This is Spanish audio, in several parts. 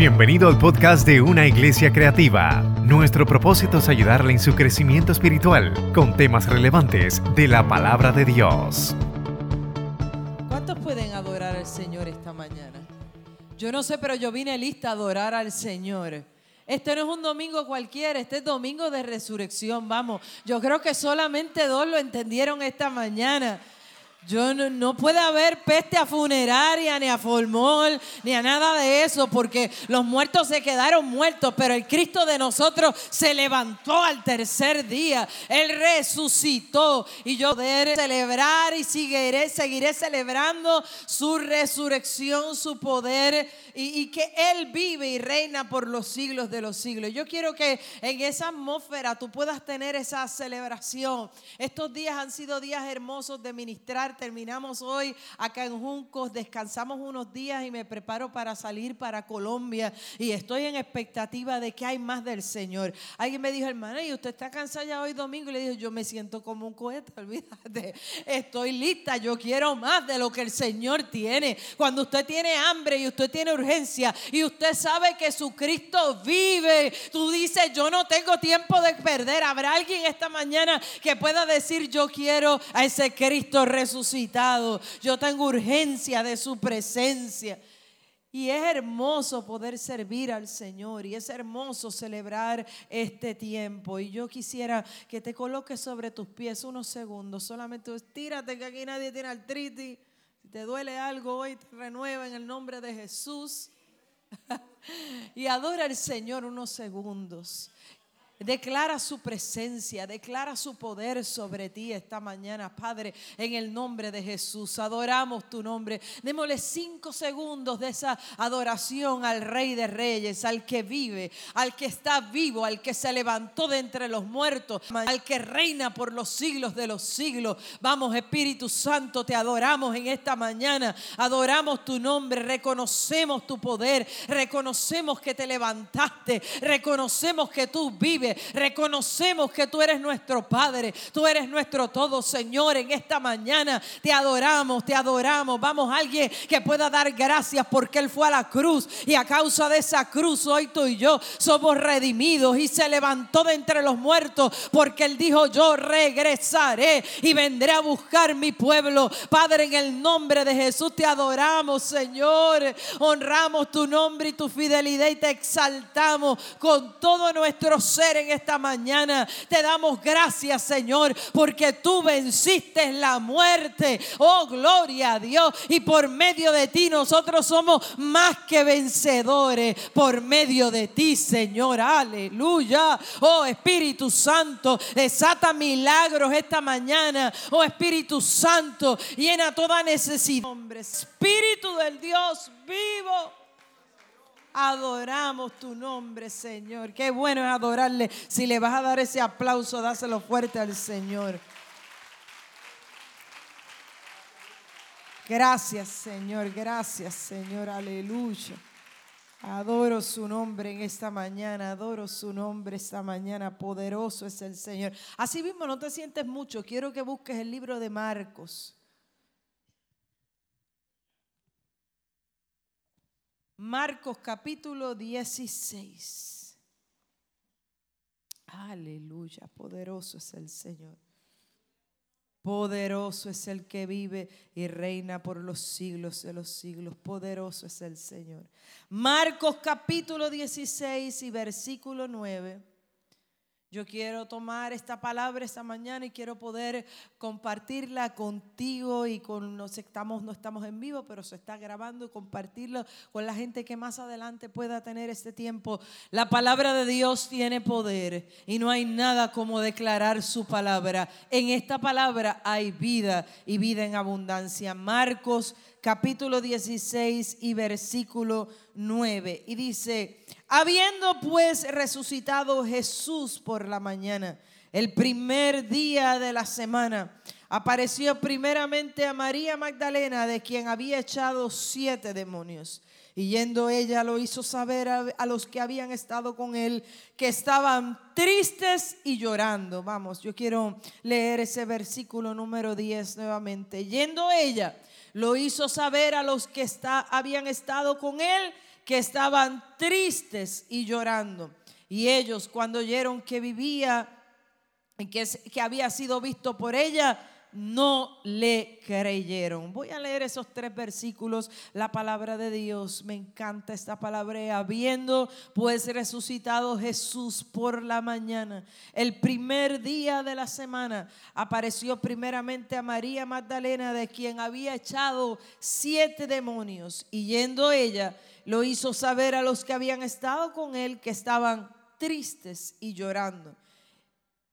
Bienvenido al podcast de Una Iglesia Creativa. Nuestro propósito es ayudarle en su crecimiento espiritual con temas relevantes de la palabra de Dios. ¿Cuántos pueden adorar al Señor esta mañana? Yo no sé, pero yo vine lista a adorar al Señor. Este no es un domingo cualquiera, este es domingo de resurrección, vamos. Yo creo que solamente dos lo entendieron esta mañana. Yo no, puede haber peste a funeraria, ni a formol, ni a nada de eso, porque los muertos se quedaron muertos, pero el Cristo de nosotros se levantó al tercer día. Él resucitó y yo poder celebrar y seguiré, seguiré celebrando su resurrección, su poder y, que Él vive y reina por los siglos de los siglos. Yo quiero que en esa atmósfera tú puedas tener esa celebración. Estos días han sido días hermosos de ministrar. Terminamos hoy acá en Juncos, descansamos unos días y me preparo para salir para Colombia y estoy en expectativa de que hay más del Señor. Alguien me dijo, hermana, ¿y usted está cansada hoy domingo? Y le dije, yo me siento como un cohete, olvídate. Estoy lista, yo quiero más de lo que el Señor tiene. Cuando usted tiene hambre y usted tiene urgencia y usted sabe que su Cristo vive, tú dices, yo no tengo tiempo de perder. ¿Habrá alguien esta mañana que pueda decir, yo quiero a ese Cristo resucitado? Yo tengo urgencia de su presencia. Y es hermoso poder servir al Señor y es hermoso celebrar este tiempo. Y yo quisiera que te coloques sobre tus pies unos segundos. Solamente estírate que aquí nadie tiene artritis te duele algo hoy, te renueva en el nombre de Jesús. y adora al Señor unos segundos. Declara su presencia, declara su poder sobre ti esta mañana, Padre, en el nombre de Jesús. Adoramos tu nombre. Démosle cinco segundos de esa adoración al Rey de Reyes, al que vive, al que está vivo, al que se levantó de entre los muertos, al que reina por los siglos de los siglos. Vamos, Espíritu Santo, te adoramos en esta mañana. Adoramos tu nombre, reconocemos tu poder, reconocemos que te levantaste, reconocemos que tú vives Reconocemos que tú eres nuestro Padre, tú eres nuestro todo, Señor. En esta mañana te adoramos, te adoramos. Vamos, alguien que pueda dar gracias porque Él fue a la cruz y a causa de esa cruz hoy tú y yo somos redimidos y se levantó de entre los muertos porque Él dijo, yo regresaré y vendré a buscar mi pueblo. Padre, en el nombre de Jesús te adoramos, Señor. Honramos tu nombre y tu fidelidad y te exaltamos con todo nuestro ser en esta mañana. Te damos gracias, Señor, porque tú venciste la muerte. Oh, gloria a Dios. Y por medio de ti nosotros somos más que vencedores. Por medio de ti, Señor. Aleluya. Oh, Espíritu Santo, desata milagros esta mañana. Oh, Espíritu Santo, llena toda necesidad. Espíritu del Dios vivo. Adoramos tu nombre, Señor. Qué bueno es adorarle. Si le vas a dar ese aplauso, dáselo fuerte al Señor. Gracias, Señor. Gracias, Señor. Aleluya. Adoro su nombre en esta mañana, adoro su nombre esta mañana, poderoso es el Señor. Así mismo no te sientes mucho, quiero que busques el libro de Marcos. Marcos capítulo 16. Aleluya, poderoso es el Señor. Poderoso es el que vive y reina por los siglos de los siglos. Poderoso es el Señor. Marcos capítulo 16 y versículo 9. Yo quiero tomar esta palabra esta mañana y quiero poder compartirla contigo y con nos estamos no estamos en vivo, pero se está grabando y compartirlo con la gente que más adelante pueda tener este tiempo. La palabra de Dios tiene poder y no hay nada como declarar su palabra. En esta palabra hay vida y vida en abundancia. Marcos capítulo 16 y versículo 9 y dice Habiendo pues resucitado Jesús por la mañana, el primer día de la semana, apareció primeramente a María Magdalena, de quien había echado siete demonios. Y yendo ella lo hizo saber a, los que habían estado con él que estaban tristes y llorando. Vamos, yo quiero leer ese versículo número 10 nuevamente. Yendo ella lo hizo saber a los que habían estado con él que estaban tristes y llorando. Y ellos cuando oyeron que vivía, que, que había sido visto por ella, no le creyeron. Voy a leer esos tres versículos, la palabra de Dios. Me encanta esta palabra. Habiendo pues resucitado Jesús por la mañana, el primer día de la semana, apareció primeramente a María Magdalena, de quien había echado siete demonios, y yendo ella, lo hizo saber a los que habían estado con él que estaban tristes y llorando.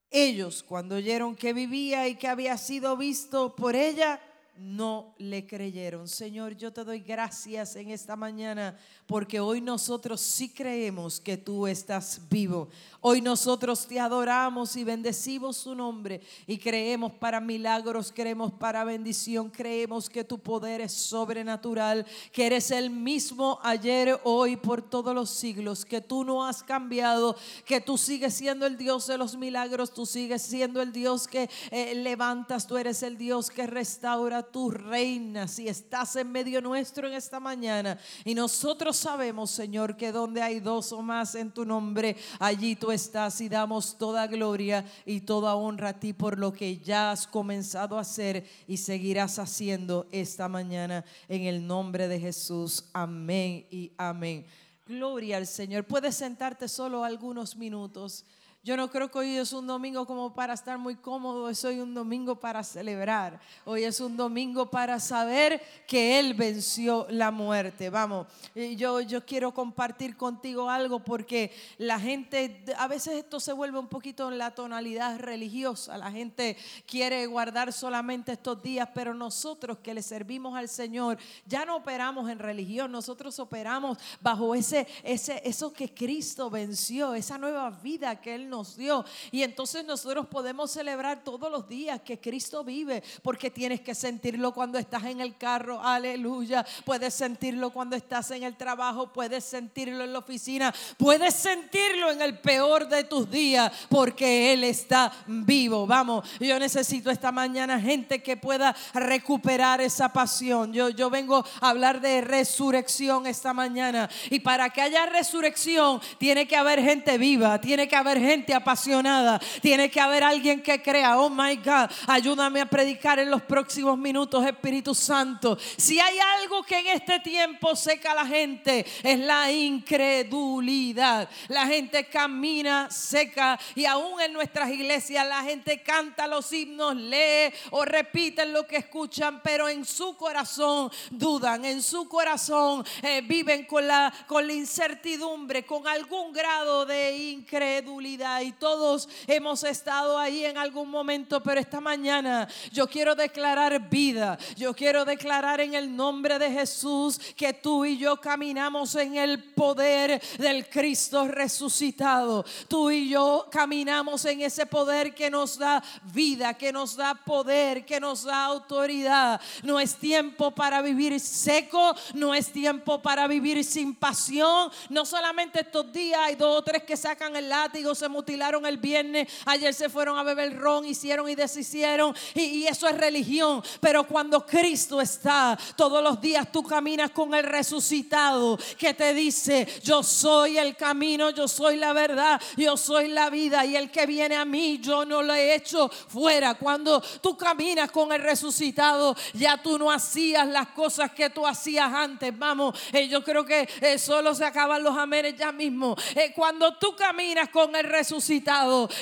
Ellos, cuando oyeron que vivía y que había sido visto por ella, no le creyeron. Señor, yo te doy gracias en esta mañana porque hoy nosotros sí creemos que tú estás vivo. Hoy nosotros te adoramos y bendecimos su nombre y creemos para milagros, creemos para bendición, creemos que tu poder es sobrenatural, que eres el mismo ayer, hoy, por todos los siglos, que tú no has cambiado, que tú sigues siendo el Dios de los milagros, tú sigues siendo el Dios que eh, levantas, tú eres el Dios que restaura, tu reina y estás en medio nuestro en esta mañana y nosotros sabemos, Señor, que donde hay dos o más en tu nombre, allí tú estás y damos toda gloria y toda honra a ti por lo que ya has comenzado a hacer y seguirás haciendo esta mañana en el nombre de Jesús. Amén y amén. Gloria al Señor. Puedes sentarte solo algunos minutos. Yo no creo que hoy es un domingo como para estar muy cómodo, hoy es un domingo para celebrar. Hoy es un domingo para saber que Él venció la muerte. Vamos, yo, yo quiero compartir contigo algo porque la gente, a veces esto se vuelve un poquito en la tonalidad religiosa. La gente quiere guardar solamente estos días, pero nosotros que le servimos al Señor ya no operamos en religión, nosotros operamos bajo ese, ese, eso que Cristo venció, esa nueva vida que Él nos dio. Y entonces nosotros podemos celebrar todos los días que Cristo vive, porque tienes que sentirlo cuando estás en el carro, aleluya. Puedes sentirlo cuando estás en el trabajo, puedes sentirlo en la oficina, puedes sentirlo en el peor de tus días, porque Él está vivo. Vamos, yo necesito esta mañana gente que pueda recuperar esa pasión. Yo, yo vengo a hablar de resurrección esta mañana. Y para que haya resurrección, tiene que haber gente viva, tiene que haber gente apasionada. Tiene que haber alguien que crea, oh my God, ayúdame a predicar en los próximos minutos, Espíritu Santo. Si hay algo que en este tiempo seca a la gente, es la incredulidad. La gente camina seca y aún en nuestras iglesias la gente canta los himnos, lee o repiten lo que escuchan, pero en su corazón dudan, en su corazón eh, viven con la, con la incertidumbre, con algún grado de incredulidad y todos hemos estado ahí en algún momento, pero esta mañana yo quiero declarar vida. Yo quiero declarar en el nombre de Jesús que tú y yo caminamos en el poder del Cristo resucitado. Tú y yo caminamos en ese poder que nos da vida, que nos da poder, que nos da autoridad. No es tiempo para vivir seco, no es tiempo para vivir sin pasión. No solamente estos días hay dos o tres que sacan el látigo, se mutilaron el viernes, ayer se fueron a beber ron, hicieron y deshicieron, y, eso es religión. Pero cuando Cristo está, todos los días tú caminas con el resucitado que te dice, yo soy el camino, yo soy la verdad, yo soy la vida, y el que viene a mí, yo no lo he hecho fuera. Cuando tú caminas con el resucitado, ya tú no hacías las cosas que tú hacías antes. Vamos, eh, yo creo que eh, solo se acaban los amenes ya mismo. Eh, cuando tú caminas con el resucitado,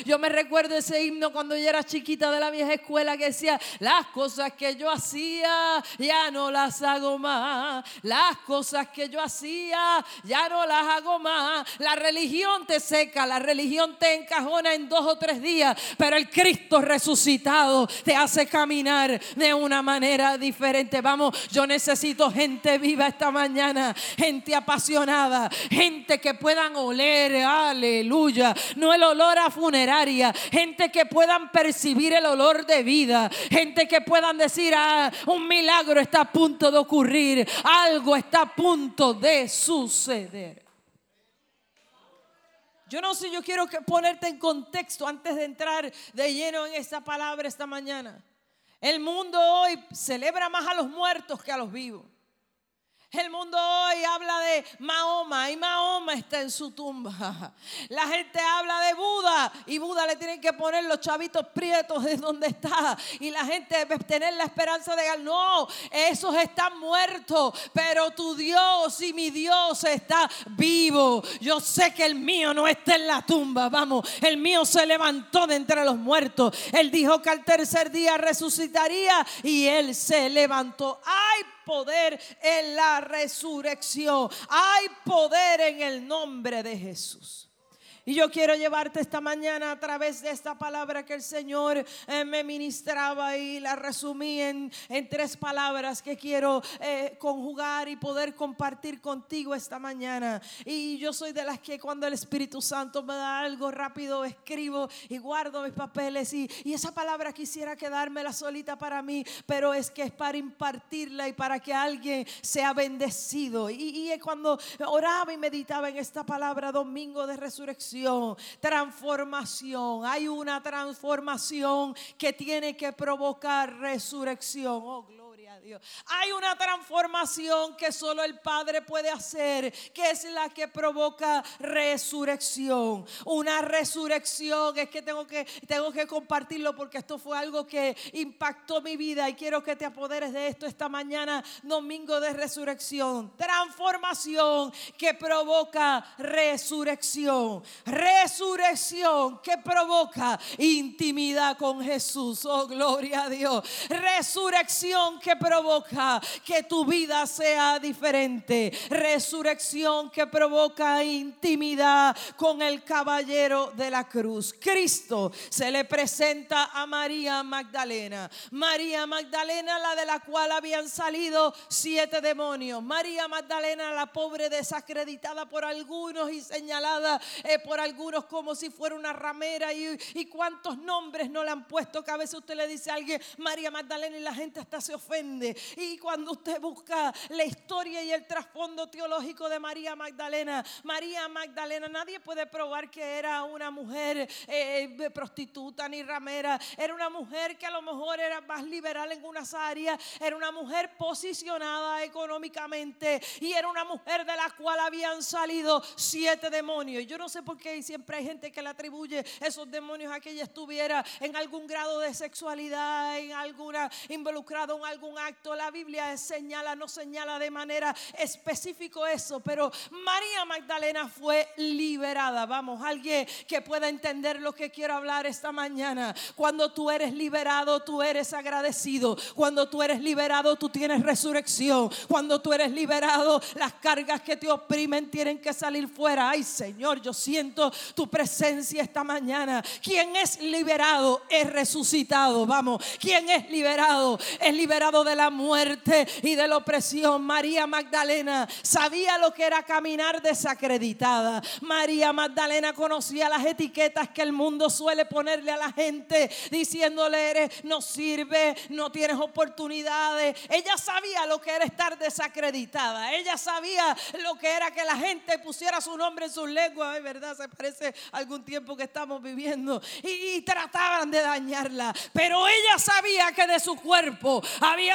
yo me recuerdo ese himno cuando yo era chiquita de la vieja escuela que decía, las cosas que yo hacía ya no las hago más. Las cosas que yo hacía ya no las hago más. La religión te seca, la religión te encajona en dos o tres días, pero el Cristo resucitado te hace caminar de una manera diferente. Vamos, yo necesito gente viva esta mañana, gente apasionada, gente que puedan oler, aleluya. No el olor a funeraria, gente que puedan percibir el olor de vida, gente que puedan decir, ah, un milagro está a punto de ocurrir, algo está a punto de suceder. Yo no sé, yo quiero que ponerte en contexto antes de entrar de lleno en esta palabra esta mañana. El mundo hoy celebra más a los muertos que a los vivos. El mundo hoy habla de Mahoma y Mahoma está en su tumba. La gente habla de Buda y Buda le tienen que poner los chavitos prietos de donde está. Y la gente debe tener la esperanza de no, esos están muertos, pero tu Dios y mi Dios está vivo. Yo sé que el mío no está en la tumba, vamos, el mío se levantó de entre los muertos. Él dijo que al tercer día resucitaría y él se levantó. Hay poder en la resurrección. Hay poder en el nombre de Jesús. Y yo quiero llevarte esta mañana a través de esta palabra que el Señor eh, me ministraba y la resumí en, tres palabras que quiero eh, conjugar y poder compartir contigo esta mañana. Y yo soy de las que cuando el Espíritu Santo me da algo rápido escribo y guardo mis papeles y, esa palabra quisiera quedármela solita para mí, pero es que es para impartirla y para que alguien sea bendecido. Y, y cuando oraba y meditaba en esta palabra, domingo de resurrección, transformación. Hay una transformación que tiene que provocar resurrección. Oh, Dios. Hay una transformación que solo el Padre puede hacer, que es la que provoca resurrección. Una resurrección es que tengo que tengo que compartirlo porque esto fue algo que impactó mi vida y quiero que te apoderes de esto esta mañana, domingo de resurrección. Transformación que provoca resurrección. Resurrección que provoca intimidad con Jesús. Oh, gloria a Dios. Resurrección que provoca provoca que tu vida sea diferente. Resurrección que provoca intimidad con el caballero de la cruz. Cristo se le presenta a María Magdalena. María Magdalena, la de la cual habían salido siete demonios. María Magdalena, la pobre desacreditada por algunos y señalada eh, por algunos como si fuera una ramera. Y, y cuántos nombres no le han puesto que a veces usted le dice a alguien María Magdalena y la gente hasta se ofende. Y cuando usted busca la historia y el trasfondo teológico de María Magdalena, María Magdalena, nadie puede probar que era una mujer eh, prostituta ni ramera. Era una mujer que a lo mejor era más liberal en unas áreas. Era una mujer posicionada económicamente. Y era una mujer de la cual habían salido siete demonios. Yo no sé por qué siempre hay gente que le atribuye esos demonios a que ella estuviera en algún grado de sexualidad, en alguna involucrado en algún acto la Biblia señala, no señala de manera específica eso, pero María Magdalena fue liberada. Vamos, alguien que pueda entender lo que quiero hablar esta mañana. Cuando tú eres liberado, tú eres agradecido. Cuando tú eres liberado, tú tienes resurrección. Cuando tú eres liberado, las cargas que te oprimen tienen que salir fuera. Ay, Señor, yo siento tu presencia esta mañana. Quien es liberado es resucitado. Vamos, quien es liberado es liberado de la muerte y de la opresión. María Magdalena sabía lo que era caminar desacreditada. María Magdalena conocía las etiquetas que el mundo suele ponerle a la gente, diciéndole, eres, no sirve, no tienes oportunidades. Ella sabía lo que era estar desacreditada. Ella sabía lo que era que la gente pusiera su nombre en sus lenguas. Ay, verdad, se parece algún tiempo que estamos viviendo. Y, trataban de dañarla. Pero ella sabía que de su cuerpo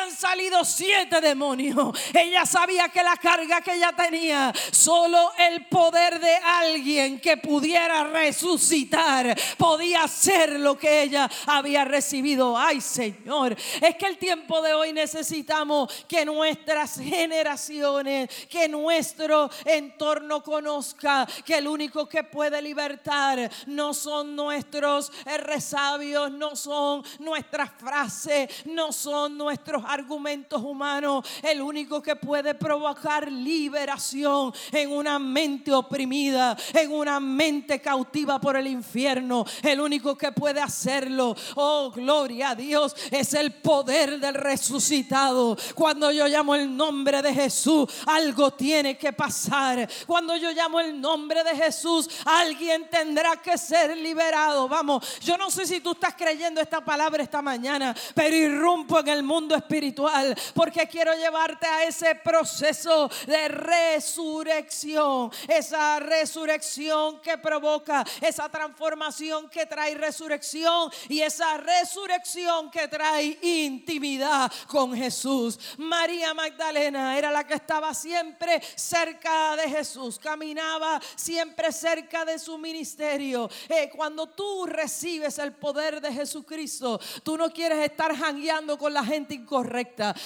habían salido siete demonios. Ella sabía que la carga que ella tenía, solo el poder de alguien que pudiera resucitar podía ser lo que ella había recibido. Ay, Señor, es que el tiempo de hoy necesitamos que nuestras generaciones, que nuestro entorno conozca que el único que puede libertar no son nuestros resabios, no son nuestras frases, no son nuestros argumentos humanos, el único que puede provocar liberación en una mente oprimida, en una mente cautiva por el infierno, el único que puede hacerlo, oh gloria a Dios, es el poder del resucitado. Cuando yo llamo el nombre de Jesús, algo tiene que pasar. Cuando yo llamo el nombre de Jesús, alguien tendrá que ser liberado. Vamos, yo no sé si tú estás creyendo esta palabra esta mañana, pero irrumpo en el mundo espiritual espiritual, porque quiero llevarte a ese proceso de resurrección, esa resurrección que provoca, esa transformación que trae resurrección y esa resurrección que trae intimidad con Jesús. María Magdalena era la que estaba siempre cerca de Jesús, caminaba siempre cerca de su ministerio. Eh, cuando tú recibes el poder de Jesucristo, tú no quieres estar jangueando con la gente incorrecta,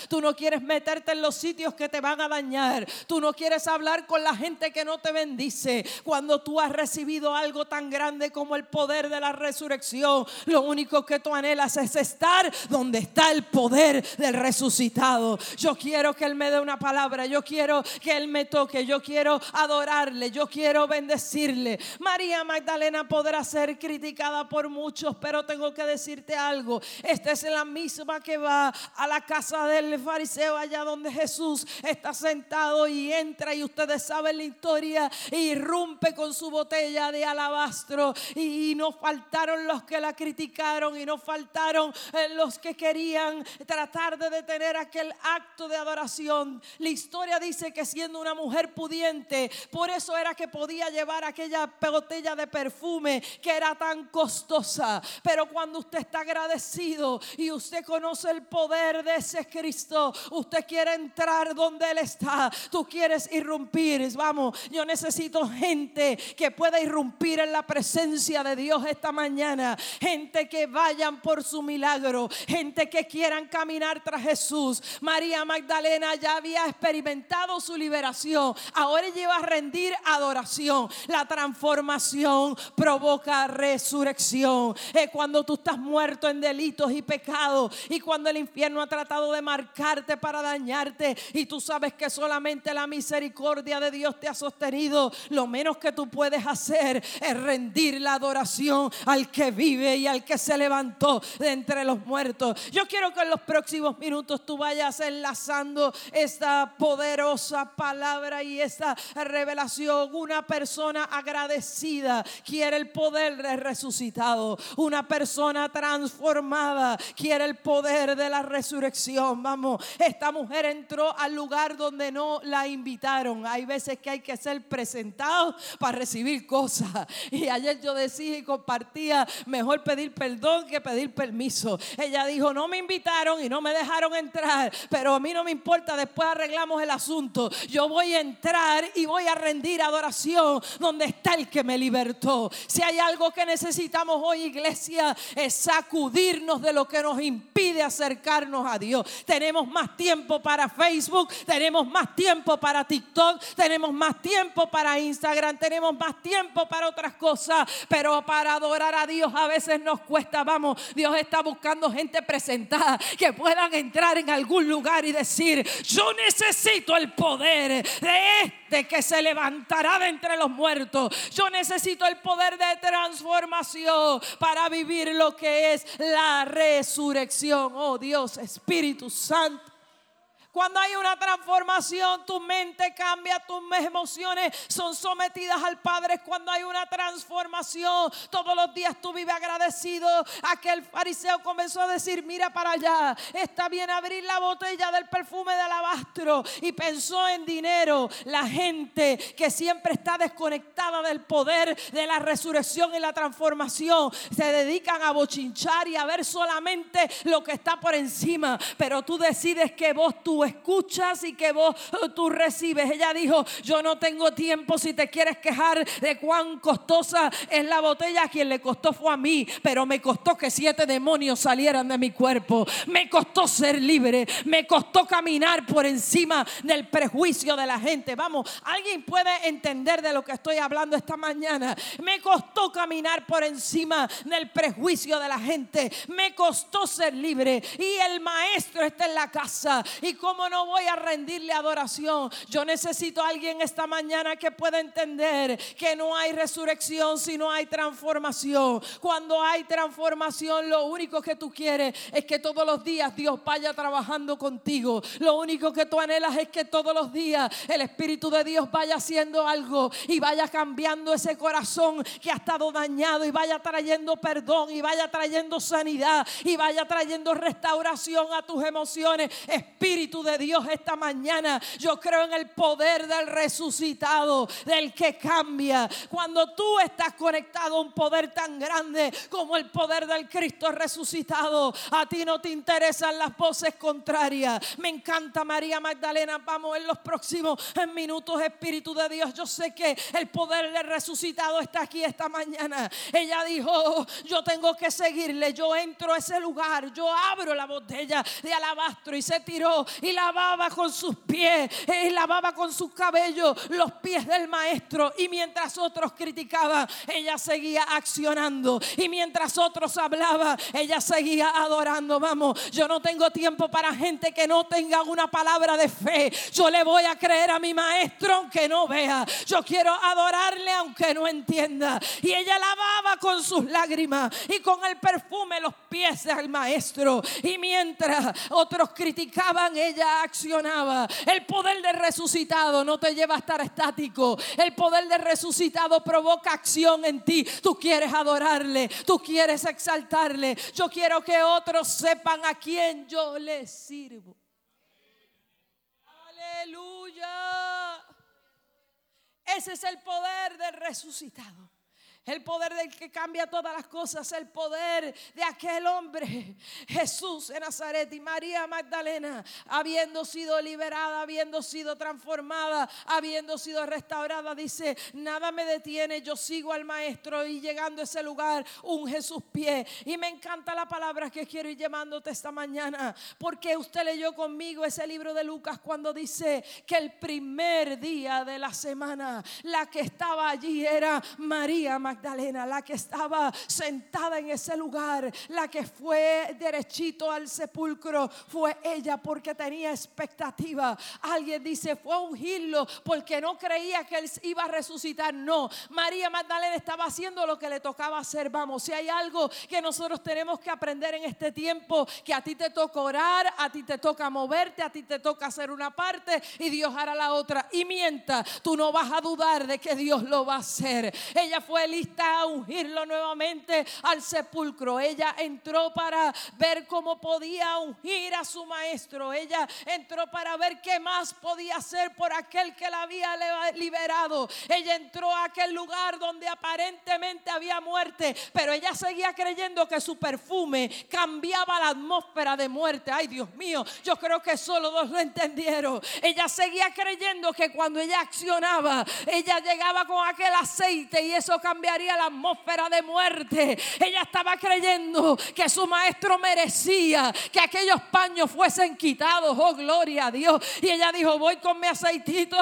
tú no quieres meterte en los sitios que te van a dañar, tú no quieres hablar con la gente que no te bendice. Cuando tú has recibido algo tan grande como el poder de la resurrección, lo único que tú anhelas es estar donde está el poder del resucitado. Yo quiero que Él me dé una palabra, yo quiero que Él me toque, yo quiero adorarle, yo quiero bendecirle. María Magdalena podrá ser criticada por muchos, pero tengo que decirte algo. Esta es la misma que va a la casa del fariseo allá donde Jesús está sentado y entra y ustedes saben la historia, irrumpe con su botella de alabastro y, no faltaron los que la criticaron y no faltaron eh, los que querían tratar de detener aquel acto de adoración. La historia dice que siendo una mujer pudiente, por eso era que podía llevar aquella botella de perfume que era tan costosa. Pero cuando usted está agradecido y usted conoce el poder de ese Cristo, usted quiere entrar donde Él está, tú quieres irrumpir. Vamos, yo necesito gente que pueda irrumpir en la presencia de Dios esta mañana. Gente que vayan por su milagro, gente que quieran caminar tras Jesús. María Magdalena ya había experimentado su liberación, ahora lleva a rendir adoración. La transformación provoca resurrección. Es cuando tú estás muerto en delitos y pecados y cuando el infierno ha de marcarte para dañarte y tú sabes que solamente la misericordia de Dios te ha sostenido, lo menos que tú puedes hacer es rendir la adoración al que vive y al que se levantó de entre los muertos. Yo quiero que en los próximos minutos tú vayas enlazando esta poderosa palabra y esta revelación. Una persona agradecida quiere el poder de resucitado. Una persona transformada quiere el poder de la resurrección. Vamos, esta mujer entró al lugar donde no la invitaron. Hay veces que hay que ser presentado para recibir cosas. Y ayer yo decía y compartía, mejor pedir perdón que pedir permiso. Ella dijo, no me invitaron y no me dejaron entrar, pero a mí no me importa, después arreglamos el asunto. Yo voy a entrar y voy a rendir adoración donde está el que me libertó. Si hay algo que necesitamos hoy, iglesia, es sacudirnos de lo que nos impide acercarnos a Dios. Tenemos más tiempo para Facebook, tenemos más tiempo para TikTok, tenemos más tiempo para Instagram, tenemos más tiempo para otras cosas, pero para adorar a Dios a veces nos cuesta. Vamos, Dios está buscando gente presentada que puedan entrar en algún lugar y decir, yo necesito el poder de este que se levantará de entre los muertos. Yo necesito el poder de transformación para vivir lo que es la resurrección. Oh Dios, Espíritu Santo. Cuando hay una transformación, tu mente cambia, tus emociones son sometidas al Padre. Cuando hay una transformación, todos los días tú vives agradecido. Aquel fariseo comenzó a decir, mira para allá, está bien abrir la botella del perfume de alabastro. Y pensó en dinero. La gente que siempre está desconectada del poder de la resurrección y la transformación, se dedican a bochinchar y a ver solamente lo que está por encima. Pero tú decides que vos, tú escuchas y que vos uh, tú recibes. Ella dijo, yo no tengo tiempo si te quieres quejar de cuán costosa es la botella. A quien le costó fue a mí, pero me costó que siete demonios salieran de mi cuerpo. Me costó ser libre, me costó caminar por encima del prejuicio de la gente. Vamos, alguien puede entender de lo que estoy hablando esta mañana. Me costó caminar por encima del prejuicio de la gente. Me costó ser libre y el maestro está en la casa y como ¿cómo no voy a rendirle adoración? Yo necesito a alguien esta mañana que pueda entender que no hay resurrección si no hay transformación. Cuando hay transformación, lo único que tú quieres es que todos los días Dios vaya trabajando contigo. Lo único que tú anhelas es que todos los días el Espíritu de Dios vaya haciendo algo y vaya cambiando ese corazón que ha estado dañado y vaya trayendo perdón y vaya trayendo sanidad y vaya trayendo restauración a tus emociones. Espíritu de Dios, esta mañana yo creo en el poder del resucitado, del que cambia. Cuando tú estás conectado a un poder tan grande como el poder del Cristo resucitado, a ti no te interesan las voces contrarias. Me encanta María Magdalena. Vamos en los próximos minutos, Espíritu de Dios. Yo sé que el poder del resucitado está aquí esta mañana. Ella dijo, yo tengo que seguirle. Yo entro a ese lugar, yo abro la botella de alabastro y se tiró y lavaba con sus pies y lavaba con sus cabellos los pies del maestro. Y mientras otros criticaban, ella seguía accionando. Y mientras otros hablaban, ella seguía adorando. Vamos, yo no tengo tiempo para gente que no tenga una palabra de fe. Yo le voy a creer a mi maestro aunque no vea. Yo quiero adorarle aunque no entienda. Y ella lavaba con sus lágrimas y con el perfume los pies del maestro. Y mientras otros criticaban, ella accionaba. El poder del resucitado no te lleva a estar estático. El poder del resucitado provoca acción en ti. Tú quieres adorarle, tú quieres exaltarle. Yo quiero que otros sepan a quién yo les sirvo. Aleluya. Ese es el poder del resucitado. El poder del que cambia todas las cosas, el poder de aquel hombre, Jesús de Nazaret y María Magdalena, habiendo sido liberada, habiendo sido transformada, habiendo sido restaurada, dice, nada me detiene, yo sigo al maestro y llegando a ese lugar, un Jesús pie. Y me encanta la palabra que quiero ir llevándote esta mañana, porque usted leyó conmigo ese libro de Lucas cuando dice que el primer día de la semana, la que estaba allí era María Magdalena. Magdalena, la que estaba sentada en ese lugar, la que fue derechito al sepulcro, fue ella porque tenía expectativa. Alguien dice, fue a ungirlo porque no creía que él iba a resucitar. No, María Magdalena estaba haciendo lo que le tocaba hacer. Vamos, si hay algo que nosotros tenemos que aprender en este tiempo, que a ti te toca orar, a ti te toca moverte, a ti te toca hacer una parte y Dios hará la otra. Y mientras, tú no vas a dudar de que Dios lo va a hacer. Ella fue a ungirlo nuevamente al sepulcro. Ella entró para ver cómo podía ungir a su maestro. Ella entró para ver qué más podía hacer por aquel que la había liberado. Ella entró a aquel lugar donde aparentemente había muerte, pero ella seguía creyendo que su perfume cambiaba la atmósfera de muerte. Ay, Dios mío, yo creo que solo dos lo entendieron. Ella seguía creyendo que cuando ella accionaba, ella llegaba con aquel aceite y eso cambiaría la atmósfera de muerte. Ella estaba creyendo que su maestro merecía que aquellos paños fuesen quitados. Oh, gloria a Dios. Y ella dijo, voy con mi aceitito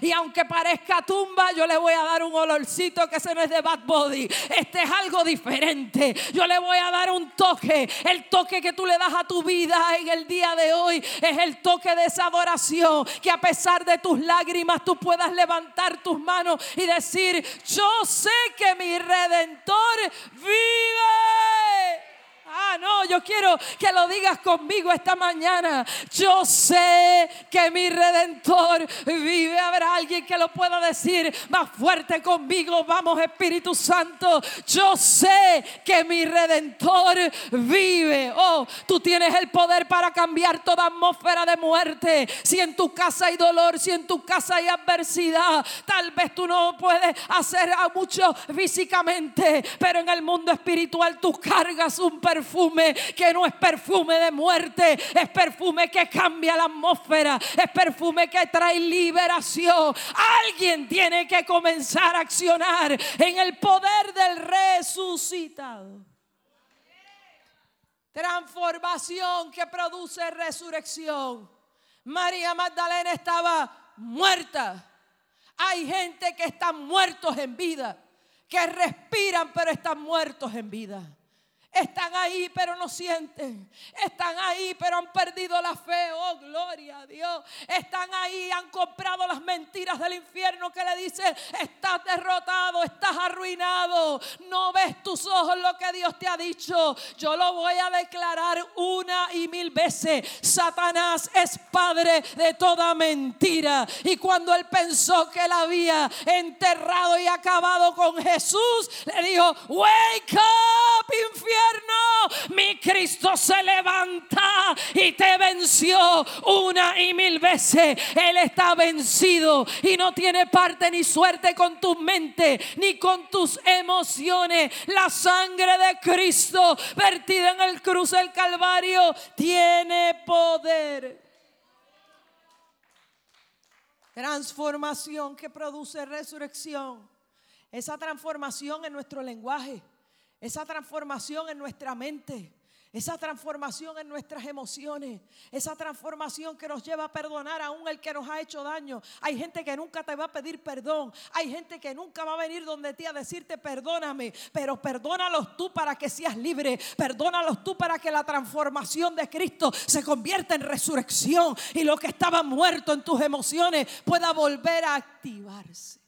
y aunque parezca tumba, yo le voy a dar un olorcito que ese no es de bad body. Este es algo diferente. Yo le voy a dar un toque. El toque que tú le das a tu vida en el día de hoy es el toque de esa adoración. Que a pesar de tus lágrimas tú puedas levantar tus manos y decir, yo sé que mi redentor vive. Ah, no, yo quiero que lo digas conmigo esta mañana. Yo sé que mi redentor vive. Habrá alguien que lo pueda decir más fuerte conmigo. Vamos, Espíritu Santo. Yo sé que mi redentor vive. Oh, tú tienes el poder para cambiar toda atmósfera de muerte. Si en tu casa hay dolor, si en tu casa hay adversidad, tal vez tú no puedes hacer mucho físicamente, pero en el mundo espiritual tú cargas un perfume perfume que no es perfume de muerte, es perfume que cambia la atmósfera, es perfume que trae liberación. Alguien tiene que comenzar a accionar en el poder del resucitado. Transformación que produce resurrección. María Magdalena estaba muerta. Hay gente que están muertos en vida, que respiran pero están muertos en vida. Están ahí pero no sienten. Están ahí pero han perdido la fe. Oh, gloria a Dios. Están ahí, han comprado las mentiras del infierno que le dicen, estás derrotado, estás arruinado. No ves tus ojos lo que Dios te ha dicho. Yo lo voy a declarar una y mil veces. Satanás es padre de toda mentira. Y cuando él pensó que él había enterrado y acabado con Jesús, le dijo, wake up infierno mi Cristo se levanta y te venció una y mil veces. Él está vencido y no tiene parte ni suerte con tu mente ni con tus emociones. La sangre de Cristo vertida en el cruz del Calvario tiene poder. Transformación que produce resurrección. Esa transformación en nuestro lenguaje esa transformación en nuestra mente, esa transformación en nuestras emociones, esa transformación que nos lleva a perdonar aún el que nos ha hecho daño. Hay gente que nunca te va a pedir perdón, hay gente que nunca va a venir donde ti a decirte perdóname, pero perdónalos tú para que seas libre, perdónalos tú para que la transformación de Cristo se convierta en resurrección y lo que estaba muerto en tus emociones pueda volver a activarse.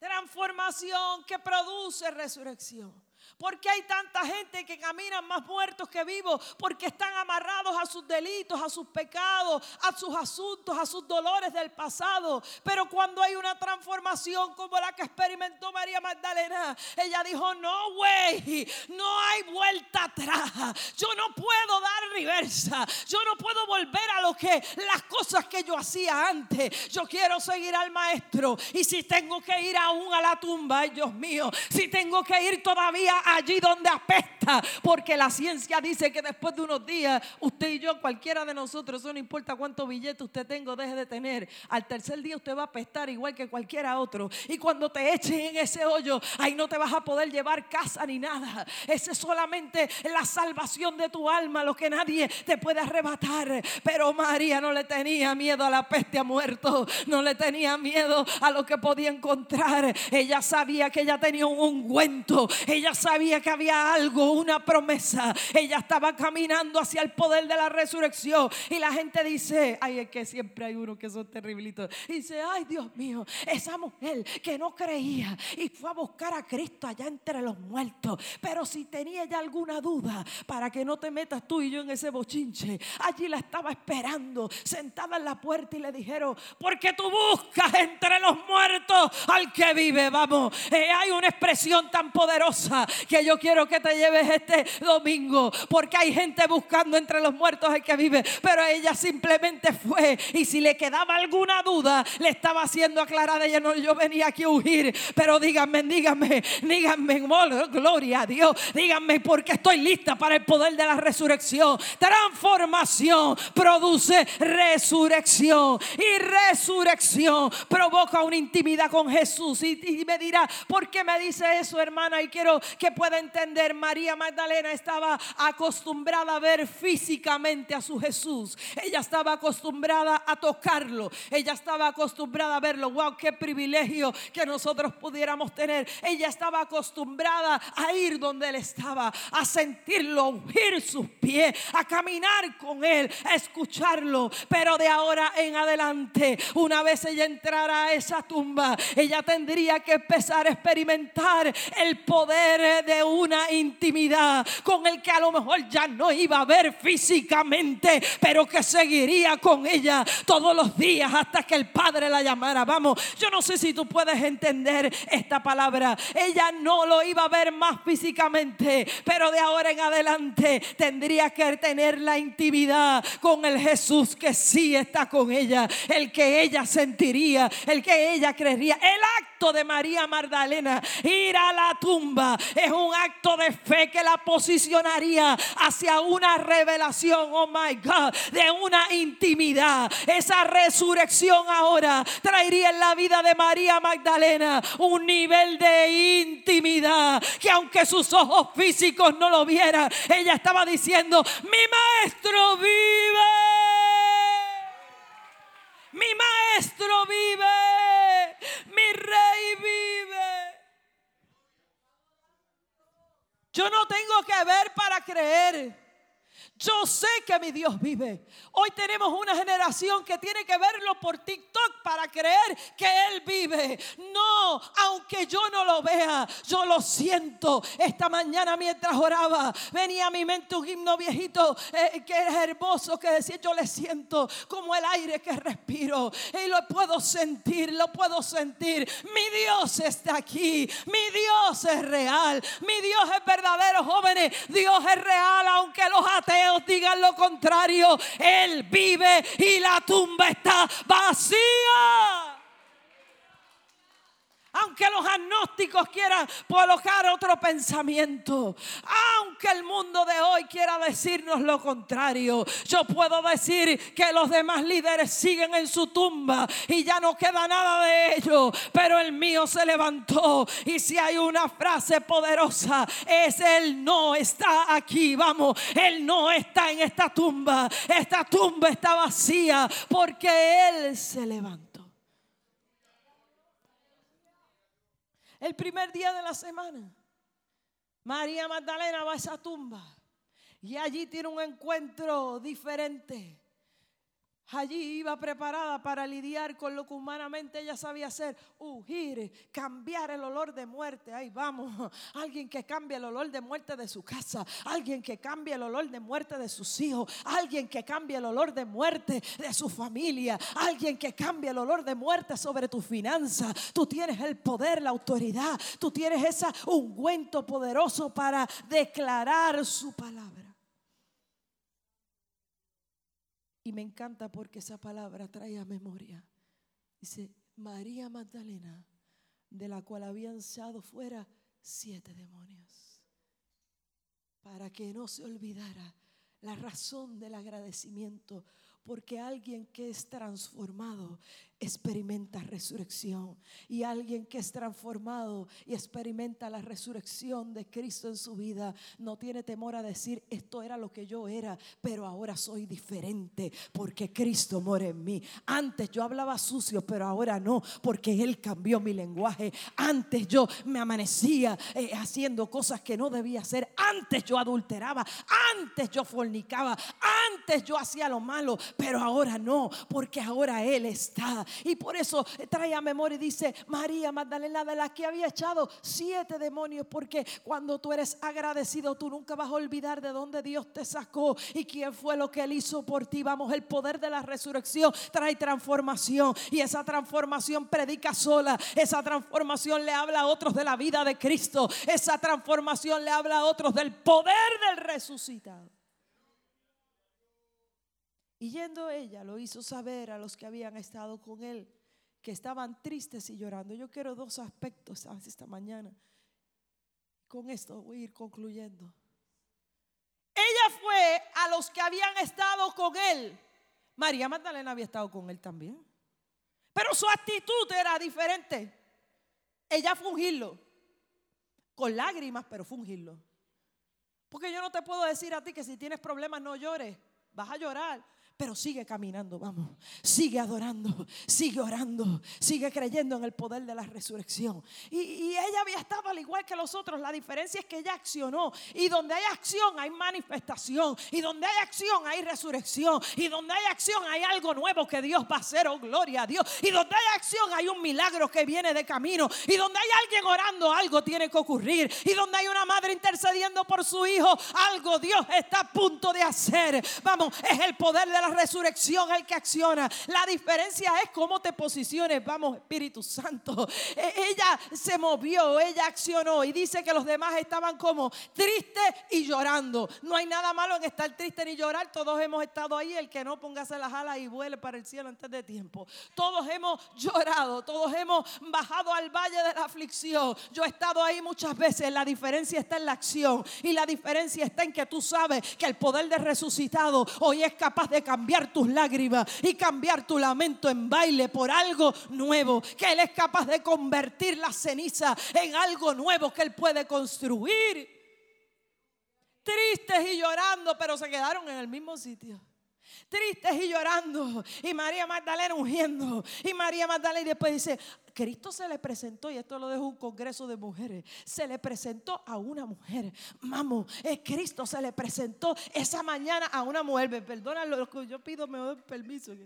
Transformación que produce resurrección. ¿Por qué hay tanta gente que caminan más muertos que vivos? Porque están amarrados a sus delitos, a sus pecados, a sus asuntos, a sus dolores del pasado. Pero cuando hay una transformación como la que experimentó María Magdalena, ella dijo, no, güey, no hay vuelta atrás. Yo no puedo dar reversa. Yo no puedo volver a lo que las cosas que yo hacía antes. Yo quiero seguir al maestro. Y si tengo que ir aún a la tumba, ay Dios mío, si tengo que ir todavía allí donde apesta, porque la ciencia dice que después de unos días, usted y yo, cualquiera de nosotros, eso no importa cuánto billete usted tenga deje de tener, al tercer día usted va a apestar igual que cualquiera otro. Y cuando te echen en ese hoyo, ahí no te vas a poder llevar casa ni nada. Ese es solamente la salvación de tu alma, lo que nadie te puede arrebatar. Pero María no le tenía miedo a la peste a muerto, no le tenía miedo a lo que podía encontrar. Ella sabía que ella tenía un ungüento, ella sabía sabía que había algo, una promesa. Ella estaba caminando hacia el poder de la resurrección. Y la gente dice, ay, es que siempre hay uno que son terriblitos. Y dice, ay, Dios mío, esa mujer que no creía y fue a buscar a Cristo allá entre los muertos. Pero si tenía ya alguna duda, para que no te metas tú y yo en ese bochinche, allí la estaba esperando, sentada en la puerta y le dijeron, porque tú buscas entre los muertos al que vive. Vamos, eh, hay una expresión tan poderosa que yo quiero que te lleves este domingo, porque hay gente buscando entre los muertos el que vive, pero ella simplemente fue y si le quedaba alguna duda, le estaba haciendo aclarar ella, no, yo venía aquí a huir, pero díganme, díganme, díganme, gloria a Dios, díganme porque estoy lista para el poder de la resurrección. Transformación produce resurrección y resurrección provoca una intimidad con Jesús y me dirá, ¿por qué me dice eso, hermana? Y quiero que pueda entender, María Magdalena estaba acostumbrada a ver físicamente a su Jesús. Ella estaba acostumbrada a tocarlo. Ella estaba acostumbrada a verlo. Wow, qué privilegio que nosotros pudiéramos tener. Ella estaba acostumbrada a ir donde él estaba, a sentirlo, a sus pies, a caminar con él, a escucharlo. Pero de ahora en adelante, una vez ella entrara a esa tumba, ella tendría que empezar a experimentar el poder de una intimidad con el que a lo mejor ya no iba a ver físicamente, pero que seguiría con ella todos los días hasta que el Padre la llamara. Vamos, yo no sé si tú puedes entender esta palabra. Ella no lo iba a ver más físicamente, pero de ahora en adelante tendría que tener la intimidad con el Jesús que sí está con ella, el que ella sentiría, el que ella creería. El acto de María Magdalena, ir a la tumba, es un acto de fe que la posicionaría hacia una revelación, oh my God, de una intimidad. Esa resurrección ahora traería en la vida de María Magdalena un nivel de intimidad que aunque sus ojos físicos no lo vieran, ella estaba diciendo, mi maestro vive. Mi maestro vive, mi rey vive. Yo no tengo que ver para creer. Yo sé que mi Dios vive. Hoy tenemos una generación que tiene que verlo por TikTok para creer que Él vive. No, aunque yo no lo vea, yo lo siento. Esta mañana mientras oraba, venía a mi mente un himno viejito eh, que es hermoso, que decía, yo le siento como el aire que respiro. Y lo puedo sentir, lo puedo sentir. Mi Dios está aquí. Mi Dios es real. Mi Dios es verdadero, jóvenes. Dios es real, aunque los ateos digan lo contrario. Él vive y la tumba está vacía. Aunque los agnósticos quieran colocar otro pensamiento, aunque el mundo de hoy quiera decirnos lo contrario, yo puedo decir que los demás líderes siguen en su tumba y ya no queda nada de ellos, pero el mío se levantó. Y si hay una frase poderosa, es Él no está aquí. Vamos, Él no está en esta tumba. Esta tumba está vacía porque Él se levantó. El primer día de la semana, María Magdalena va a esa tumba y allí tiene un encuentro diferente. Allí iba preparada para lidiar con lo que humanamente ella sabía hacer, ungir, cambiar el olor de muerte. Ahí vamos, alguien que cambie el olor de muerte de su casa, alguien que cambie el olor de muerte de sus hijos, alguien que cambie el olor de muerte de su familia, alguien que cambie el olor de muerte sobre tu finanza. Tú tienes el poder, la autoridad, tú tienes ese ungüento poderoso para declarar su palabra. Y me encanta porque esa palabra trae a memoria. Dice, María Magdalena, de la cual habían echado fuera siete demonios. Para que no se olvidara la razón del agradecimiento porque alguien que es transformado experimenta resurrección. Y alguien que es transformado y experimenta la resurrección de Cristo en su vida, no tiene temor a decir, esto era lo que yo era, pero ahora soy diferente porque Cristo mora en mí. Antes yo hablaba sucio, pero ahora no, porque Él cambió mi lenguaje. Antes yo me amanecía eh, haciendo cosas que no debía hacer. Antes yo adulteraba, antes yo fornicaba, antes yo hacía lo malo, pero ahora no, porque ahora Él está. Y por eso trae a memoria y dice, María Magdalena, de la que había echado siete demonios, porque cuando tú eres agradecido, tú nunca vas a olvidar de dónde Dios te sacó y quién fue lo que Él hizo por ti. Vamos, el poder de la resurrección trae transformación y esa transformación predica sola, esa transformación le habla a otros de la vida de Cristo, esa transformación le habla a otros del poder del resucitado. Y yendo ella lo hizo saber a los que habían estado con él, que estaban tristes y llorando. Yo quiero dos aspectos esta mañana. Con esto voy a ir concluyendo. Ella fue a los que habían estado con él. María Magdalena había estado con él también. Pero su actitud era diferente. Ella fungirlo. Con lágrimas, pero fungirlo. Porque yo no te puedo decir a ti que si tienes problemas no llores. Vas a llorar pero sigue caminando, vamos, sigue adorando, sigue orando, sigue creyendo en el poder de la resurrección. Y, ella había estado al igual que los otros, la diferencia es que ella accionó. Y donde hay acción hay manifestación, y donde hay acción hay resurrección, y donde hay acción hay algo nuevo que Dios va a hacer, oh gloria a Dios. Y donde hay acción hay un milagro que viene de camino, y donde hay alguien orando algo tiene que ocurrir, y donde hay una madre intercediendo por su hijo, algo Dios está a punto de hacer. Vamos, es el poder de la resurrección el que acciona. La diferencia es cómo te posiciones. Vamos, Espíritu Santo. E, ella se movió, ella accionó y dice que los demás estaban como tristes y llorando. No hay nada malo en estar triste ni llorar. Todos hemos estado ahí. El que no póngase las alas y vuele para el cielo antes de tiempo. Todos hemos llorado, todos hemos bajado al valle de la aflicción. Yo he estado ahí muchas veces. La diferencia está en la acción y la diferencia está en que tú sabes que el poder de resucitado hoy es capaz de cambiar cambiar tus lágrimas y cambiar tu lamento en baile por algo nuevo. Que Él es capaz de convertir la ceniza en algo nuevo que Él puede construir. Tristes y llorando, pero se quedaron en el mismo sitio tristes y llorando. Y María Magdalena ungiendo. Y María Magdalena y después dice, Cristo se le presentó, y esto lo dejo un congreso de mujeres, se le presentó a una mujer. Vamos, eh, Cristo se le presentó esa mañana a una mujer. Me perdona lo que yo pido, me doy permiso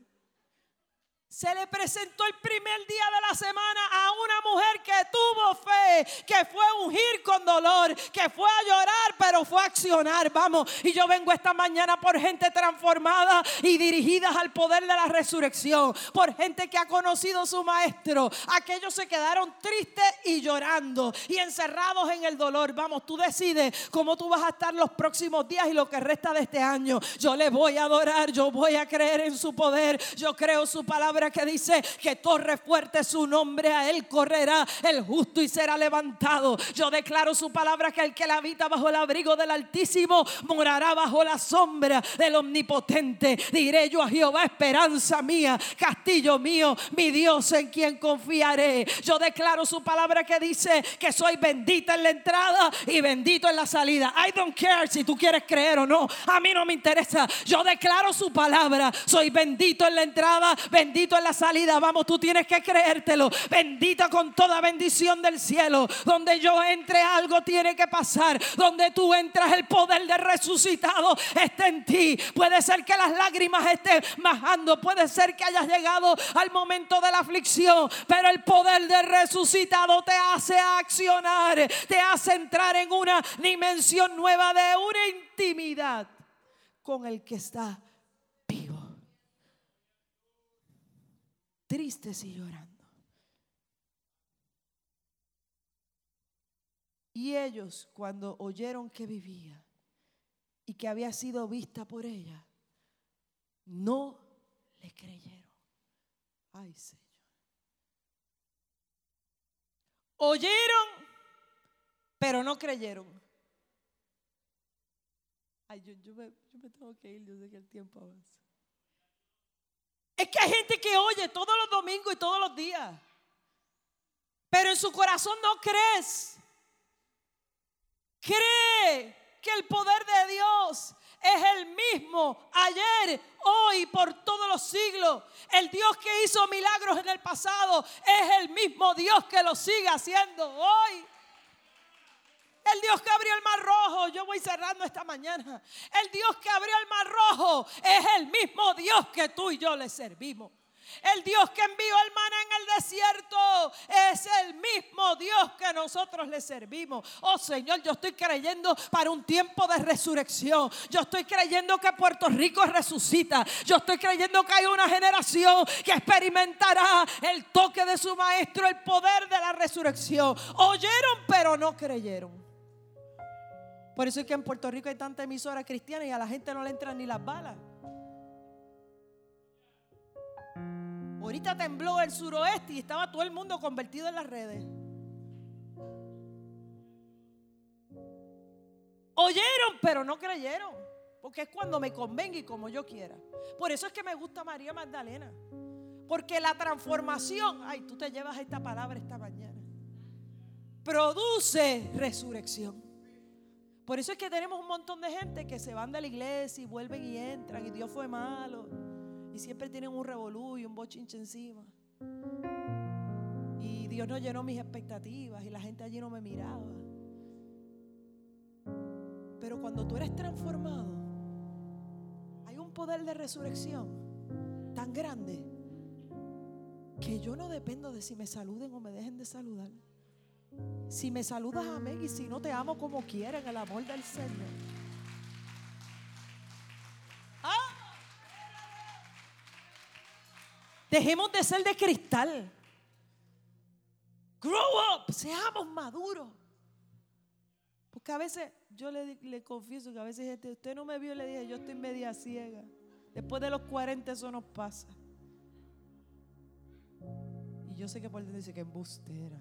se le presentó el primer día de la semana a una mujer que tuvo fe, que fue a ungir con dolor, que fue a llorar, pero fue a accionar. Vamos, y yo vengo esta mañana por gente transformada y dirigidas al poder de la resurrección, por gente que ha conocido su maestro. Aquellos se quedaron tristes y llorando y encerrados en el dolor. Vamos, tú decides cómo tú vas a estar los próximos días y lo que resta de este año. Yo le voy a adorar, yo voy a creer en su poder, yo creo su palabra que dice que torre fuerte su nombre, a él correrá el justo y será levantado. Yo declaro su palabra que el que la habita bajo el abrigo del Altísimo morará bajo la sombra del Omnipotente. Diré yo a Jehová, esperanza mía, castillo mío, mi Dios en quien confiaré. Yo declaro su palabra que dice que soy bendita en la entrada y bendito en la salida. I don't care si tú quieres creer o no. A mí no me interesa. Yo declaro su palabra. Soy bendito en la entrada, bendito en la salida. Vamos, tú tienes que creértelo. Bendita con toda bendición del cielo. Donde yo entre algo tiene que pasar. Donde tú entras el poder de resucitado está en ti. Puede ser que las lágrimas estén bajando. Puede ser que hayas llegado al momento de la aflicción. Pero el poder de resucitado te hace accionar. Te hace entrar en una dimensión nueva de una intimidad con el que está tristes y llorando. Y ellos, cuando oyeron que vivía y que había sido vista por ella, no le creyeron. Ay, Señor. Oyeron, pero no creyeron. Ay, yo, me, yo me tengo que ir, yo sé que el tiempo avanza. Es que hay gente que oye todos los domingos y todos los días. Pero en su corazón no crees. Cree que el poder de Dios es el mismo ayer, hoy, por todos los siglos. El Dios que hizo milagros en el pasado es el mismo Dios que lo sigue haciendo hoy. El Dios que abrió el mar rojo, yo voy cerrando esta mañana. El Dios que abrió el mar rojo es el mismo Dios que tú y yo le servimos. El Dios que envió el maná en el desierto es el mismo Dios que nosotros le servimos. Oh Señor, yo estoy creyendo para un tiempo de resurrección. Yo estoy creyendo que Puerto Rico resucita. Yo estoy creyendo que hay una generación que experimentará el toque de su maestro, el poder de la resurrección. Oyeron pero no creyeron. Por eso es que en Puerto Rico hay tanta emisora cristiana y a la gente no le entran ni las balas. Ahorita tembló el suroeste y estaba todo el mundo convertido en las redes. Oyeron, pero no creyeron. Porque es cuando me convenga y como yo quiera. Por eso es que me gusta María Magdalena. Porque la transformación, ay, tú te llevas esta palabra esta mañana, produce resurrección. Por eso es que tenemos un montón de gente que se van de la iglesia y vuelven y entran y Dios fue malo. Y siempre tienen un revolú y un bochinche encima. Y Dios no llenó mis expectativas y la gente allí no me miraba. Pero cuando tú eres transformado, hay un poder de resurrección tan grande que yo no dependo de si me saluden o me dejen de saludar. Si me saludas, amén. Y si no, te amo como quieran, el amor del Señor. Ah. Dejemos de ser de cristal. Grow up, seamos maduros. Porque a veces, yo le, confieso que a veces gente, usted no me vio, le dije, yo estoy media ciega. Después de los 40 eso nos pasa. Y yo sé que por dentro dice que embustera.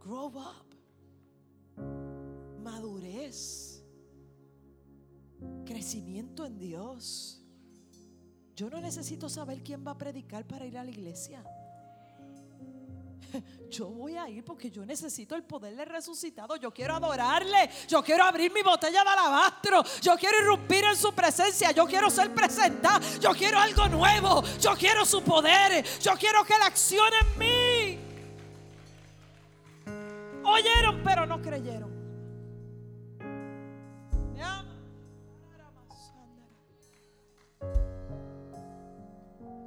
Grow up. Madurez. Crecimiento en Dios. Yo no necesito saber quién va a predicar para ir a la iglesia. yo voy a ir porque yo necesito el poder del resucitado. Yo quiero adorarle. Yo quiero abrir mi botella de alabastro. Yo quiero irrumpir en su presencia. Yo quiero ser presentada. Yo quiero algo nuevo. Yo quiero su poder. Yo quiero que la accione en mí. Oyeron, pero no creyeron.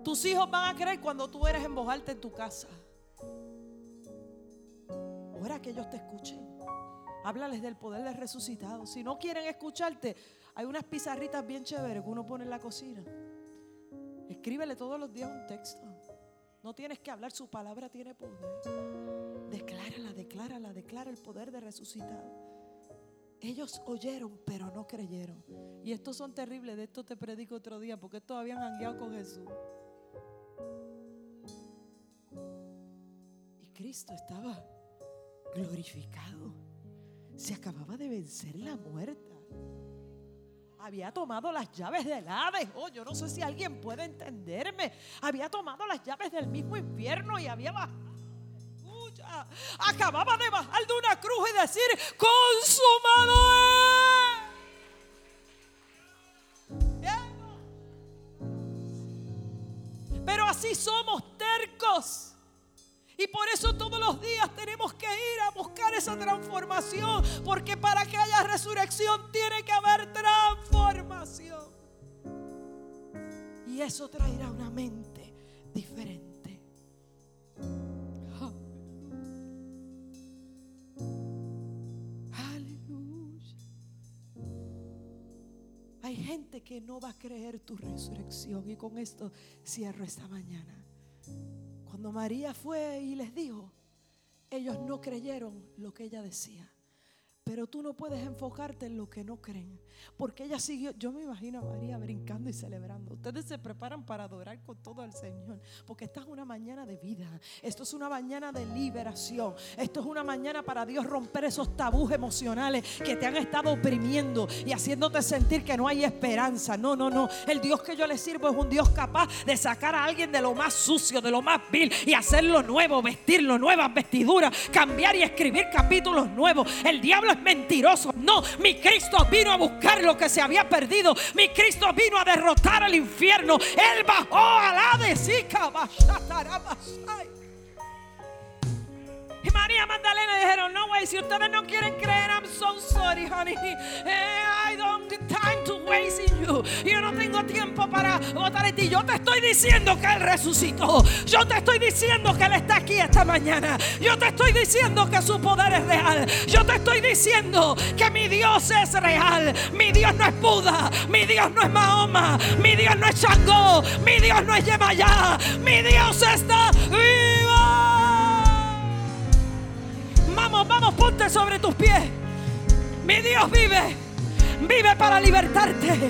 Tus hijos van a creer cuando tú eres embojarte en tu casa. Ora que ellos te escuchen. Háblales del poder del resucitado. Si no quieren escucharte, hay unas pizarritas bien chéveres que uno pone en la cocina. Escríbele todos los días un texto. No tienes que hablar, su palabra tiene poder. Declárala, declárala, declara el poder de resucitado. Ellos oyeron, pero no creyeron. Y estos son terribles, de esto te predico otro día, porque estos habían hangueado con Jesús. Cristo estaba glorificado. Se acababa de vencer la muerta. Había tomado las llaves del Hades. Oh, yo no sé si alguien puede entenderme. Había tomado las llaves del mismo infierno y había bajado. Acababa de bajar de una cruz y decir, consumado es. Pero así somos tercos. Y por eso todos los días tenemos que ir a buscar esa transformación. Porque para que haya resurrección tiene que haber transformación. Y eso traerá una mente diferente. Aleluya. Hay gente que no va a creer tu resurrección. Y con esto cierro esta mañana. Cuando María fue y les dijo, ellos no creyeron lo que ella decía. Pero tú no puedes enfocarte en lo que no creen. Porque ella siguió, yo me imagino a María brincando y celebrando. Ustedes se preparan para adorar con todo al Señor. Porque esta es una mañana de vida. Esto es una mañana de liberación. Esto es una mañana para Dios romper esos tabús emocionales que te han estado oprimiendo y haciéndote sentir que no hay esperanza. No, no, no. El Dios que yo le sirvo es un Dios capaz de sacar a alguien de lo más sucio, de lo más vil y hacerlo nuevo, vestirlo, nuevas vestiduras, cambiar y escribir capítulos nuevos. El diablo mentiroso. No, mi Cristo vino a buscar lo que se había perdido. Mi Cristo vino a derrotar al infierno. Él bajó a la de y María Magdalena dijeron, no way, si ustedes no quieren creer, I'm so sorry, honey. Eh, I don't have time to waste in you. Yo no tengo tiempo para votar en ti. Yo te estoy diciendo que Él resucitó. Yo te estoy diciendo que Él está aquí esta mañana. Yo te estoy diciendo que su poder es real. Yo te estoy diciendo que mi Dios es real. Mi Dios no es Buda. Mi Dios no es Mahoma. Mi Dios no es Changó. Mi Dios no es Yemayá. Mi Dios está vivo. Vamos, vamos, ponte sobre tus pies. Mi Dios vive. Vive para libertarte.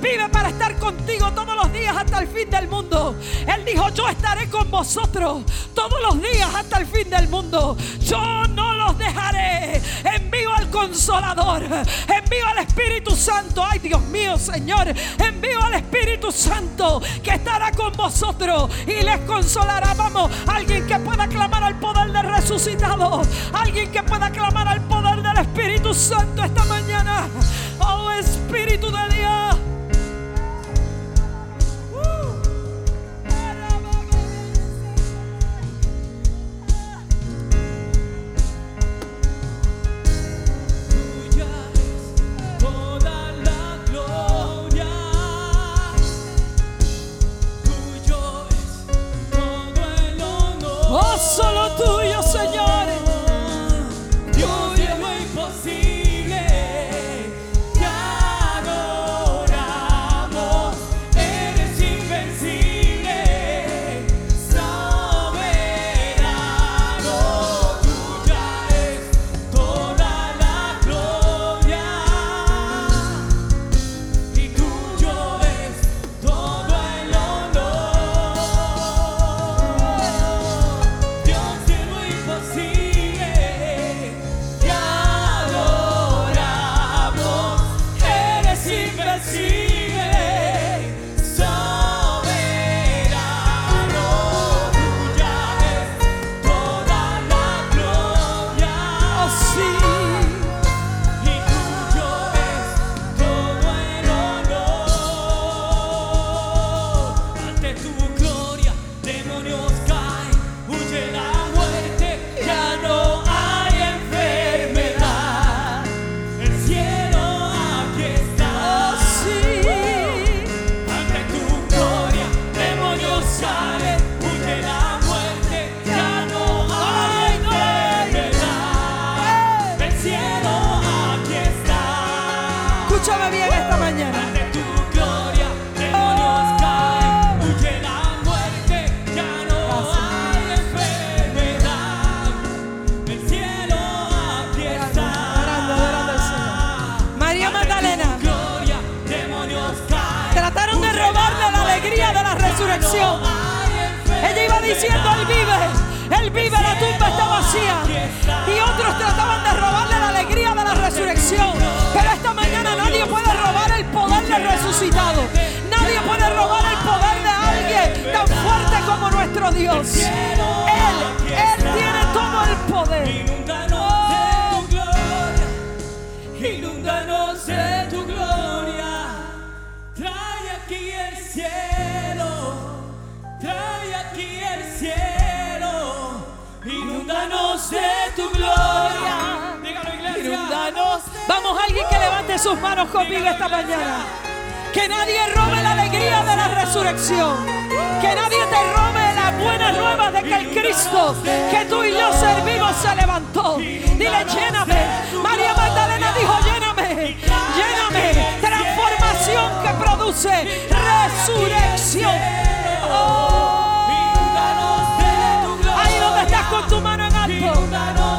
Vive para estar contigo todos los días hasta el fin del mundo. Él dijo, yo estaré con vosotros todos los días hasta el fin del mundo. Yo no los dejaré. Envío al consolador. Envío al Espíritu Santo. Ay, Dios mío, Señor. Envío al Espíritu Santo que estará con vosotros y les consolará. Vamos, alguien que pueda clamar al poder del resucitado. Alguien que pueda clamar al poder del Espíritu Santo esta mañana. Oh Espíritu de Dios. Escúchame bien esta mañana. Oh. Ella iba diciendo, Él vive, Él vive, la tumba está vacía. Y otros trataban de robarle la alegría de la resurrección resucitado. Nadie puede robar el poder de alguien tan fuerte como nuestro Dios. Él, Él tiene todo el poder. Inúndanos de tu gloria, inúndanos de tu gloria. Trae aquí el cielo, trae aquí el cielo. Inúndanos de tu gloria. Vamos, alguien que levante sus manos conmigo esta mañana. Que nadie robe la alegría de la resurrección. Que nadie te robe las buenas nuevas de que el Cristo que tú y yo servimos se levantó. Dile, lléname. María Magdalena dijo, lléname. Lléname. Transformación que produce resurrección. Gloria. Ahí donde estás con tu mano en alto.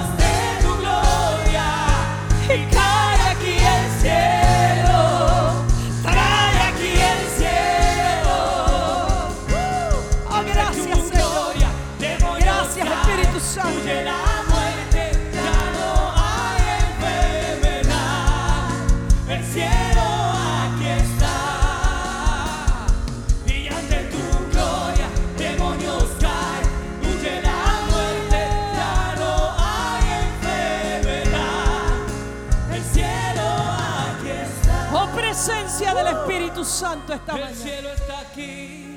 Santo esta El mañana. cielo está aquí.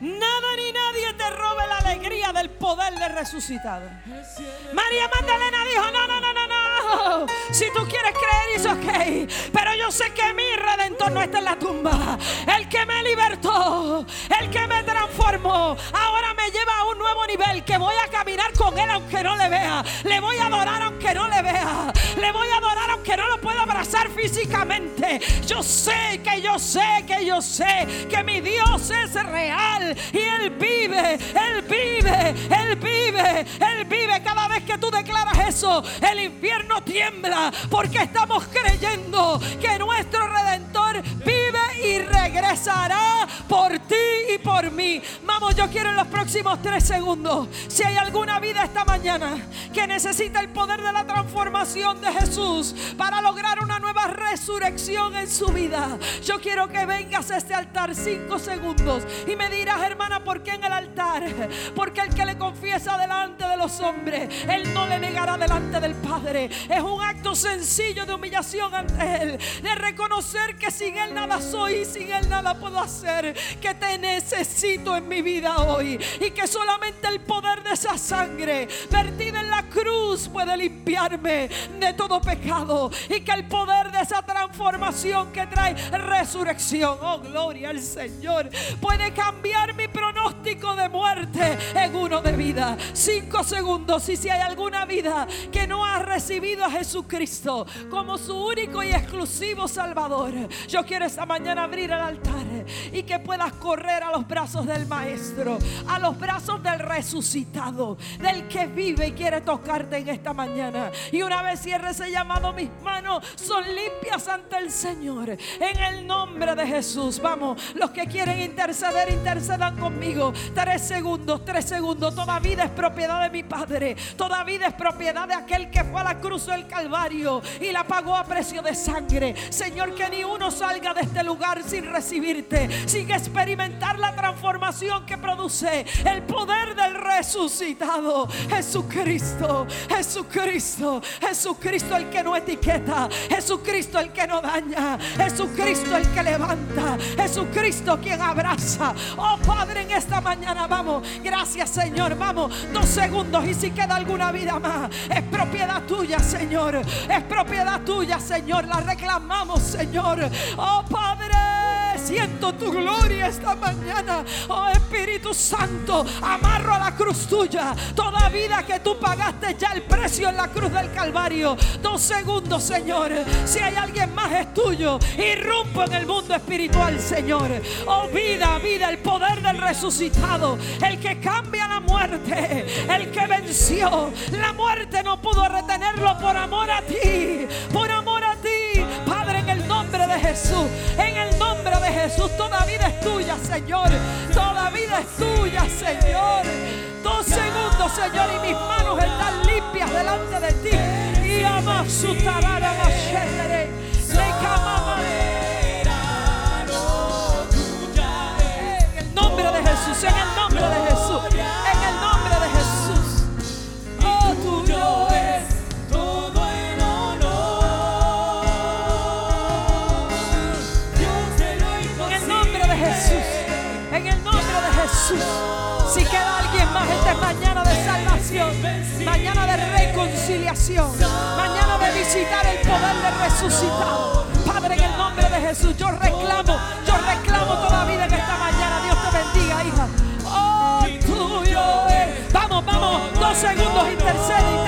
Nada ni nadie te robe la alegría del poder de resucitado. El María Magdalena dijo, no, no, no, no, no. Si tú quieres creer, es ok. Pero yo sé que mi redentor no está en la tumba. El que me libertó, el que me transformó, ahora me lleva a un nuevo nivel que voy a caminar con él aunque no le vea. Le voy a adorar aunque no le vea. Le voy a adorar aunque no lo pueda abrazar físicamente. Yo sé que yo sé que yo sé que mi Dios es real y Él vive, Él vive, Él vive, Él vive. Cada vez que tú declaras eso, el infierno tiembla porque estamos creyendo que nuestro Redentor vive y regresará por ti y por mí. Vamos, yo quiero en los próximos tres segundos, si hay alguna vida esta mañana que necesita el poder de la transformación de Jesús para lograr una nueva resurrección en su vida, yo quiero que vengas a este altar cinco segundos y me dirás, hermana, ¿por qué en el altar? Porque el que le confiesa delante de los hombres, él no le negará delante del Padre. Es un acto sencillo de humillación ante Él, de reconocer que sin Él nada soy y sin Él nada puedo hacer, que te necesito en mi vida hoy y que solamente el poder de esa sangre vertida en la cruz puede limpiarme de todo pecado y que el poder de esa transformación que trae resurrección, oh gloria al Señor, puede cambiar mi pronóstico de muerte en uno de vida. Cinco segundos y si hay alguna vida que no ha recibido a Jesucristo como su único y exclusivo Salvador, yo quiero esta mañana abrir el altar y que puedas correr a los brazos del Maestro, a los brazos del resucitado, del que vive y quiere tocarte en esta mañana. Y una vez cierre ese llamado, mis manos son limpias ante el Señor. En el nombre de Jesús, vamos, los que quieren interceder, intercedan conmigo. Tres segundos, tres segundos. Toda vida es propiedad de mi Padre. Toda vida es propiedad de aquel que fue a la cruz del Calvario y la pagó a precio de sangre. Señor, que ni uno salga de este lugar sin recibirte, sin experimentar la transformación que produce el poder del resucitado. Jesucristo, Jesucristo, Jesucristo el que no etiqueta, Jesucristo el que no daña, Jesucristo el que levanta, Jesucristo quien abraza. Oh Padre, en esta mañana vamos. Gracias Señor, vamos. Dos segundos y si queda alguna vida más, es propiedad tuya, Señor. Es propiedad tuya, Señor. La reclamamos, Señor. Oh Padre. Siento tu gloria esta mañana. Oh Espíritu Santo, amarro a la cruz tuya. Toda vida que tú pagaste ya el precio en la cruz del Calvario. Dos segundos, Señor. Si hay alguien más es tuyo. Irrumpo en el mundo espiritual, Señor. Oh vida, vida, el poder del resucitado. El que cambia la muerte. El que venció. La muerte no pudo retenerlo por amor a ti. Por amor nombre de Jesús. En el nombre de Jesús. Toda vida es tuya, Señor. Toda vida es tuya, Señor. Dos segundos, Señor. Y mis manos están limpias delante de ti. Y ama su tarara, Le mañana de reconciliación, mañana de visitar el poder de resucitado. Padre, en el nombre de Jesús, yo reclamo, yo reclamo toda vida en esta mañana. Dios te bendiga, hija. Oh, tuyo. Vamos, vamos, dos segundos, intercede.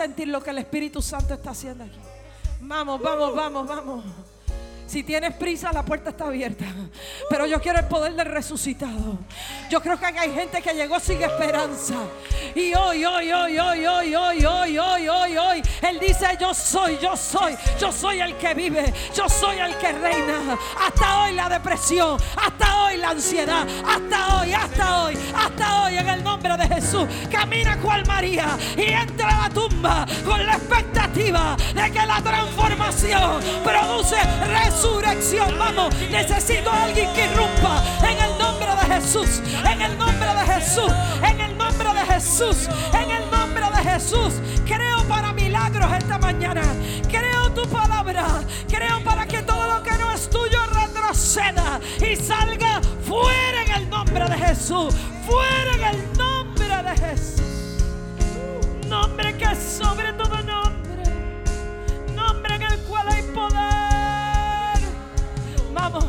Sentir lo que el Espíritu Santo está haciendo aquí. Vamos, vamos, vamos, vamos. Si tienes prisa, la puerta está abierta. Pero yo quiero el poder del resucitado. Yo creo que hay gente que llegó sin esperanza. Y hoy, hoy, hoy, hoy, hoy, hoy, hoy, hoy, hoy, hoy. Él dice, yo soy, yo soy, yo soy el que vive, yo soy el que reina. Hasta hoy la depresión, hasta hoy la ansiedad, hasta hoy, hasta hoy, hasta hoy en el nombre de Jesús. Camina cual María y entra a la con la expectativa de que la transformación produce resurrección. Vamos, necesito a alguien que irrumpa en el nombre de Jesús, en el nombre de Jesús, en el nombre de Jesús, en el nombre de Jesús. Creo para milagros esta mañana. Creo tu palabra. Creo para que todo lo que no es tuyo retroceda y salga fuera en el nombre de Jesús. Fuera en el nombre de Jesús. Nombre que es sobre todo nombre. Nombre en el cual hay poder. Vamos.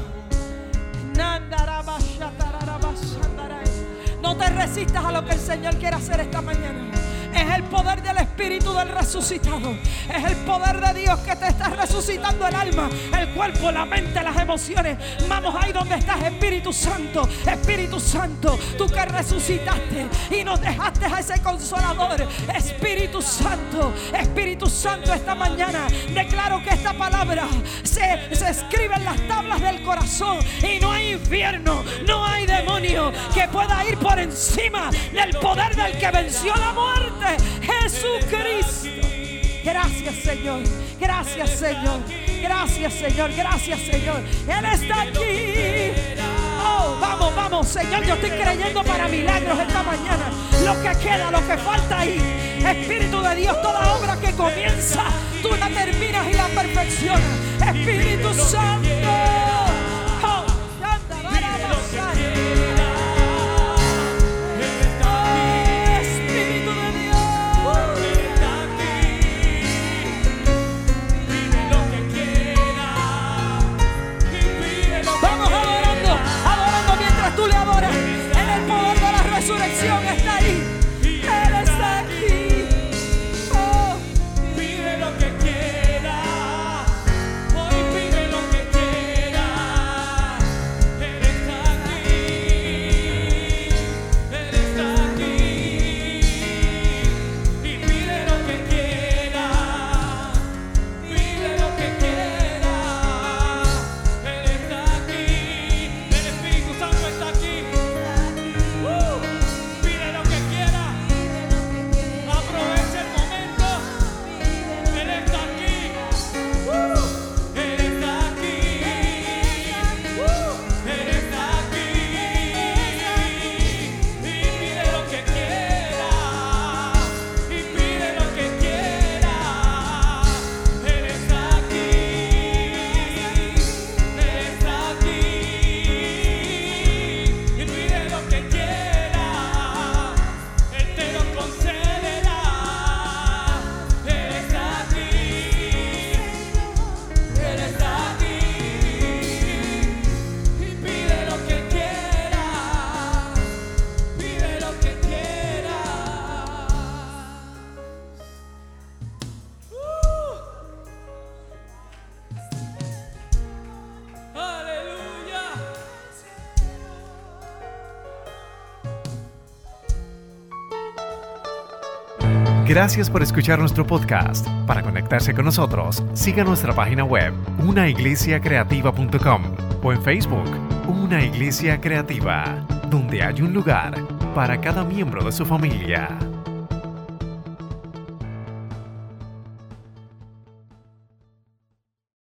No te resistas a lo que el Señor quiere hacer esta mañana. Es el poder del Espíritu del resucitado. Es el poder de Dios que te está resucitando el alma, el cuerpo, la mente, las emociones. Vamos ahí donde estás, Espíritu Santo. Espíritu Santo, tú que resucitaste y nos dejaste a ese consolador. Espíritu Santo, Espíritu Santo, esta mañana declaro que esta palabra se, se escribe en las tablas del corazón y no hay infierno, no hay demonio que pueda ir por encima del poder del que venció la muerte. Jesucristo. Gracias Señor, gracias Señor, gracias Señor, gracias Señor. Él está aquí. Oh, vamos, vamos, Señor, yo estoy creyendo para milagros esta mañana. Lo que queda, lo que falta ahí. Espíritu de Dios, toda obra que comienza, tú la terminas y la perfeccionas. Espíritu Santo. Gracias por escuchar nuestro podcast. Para conectarse con nosotros, siga nuestra página web, unaiglesiacreativa.com o en Facebook, Una Iglesia Creativa, donde hay un lugar para cada miembro de su familia.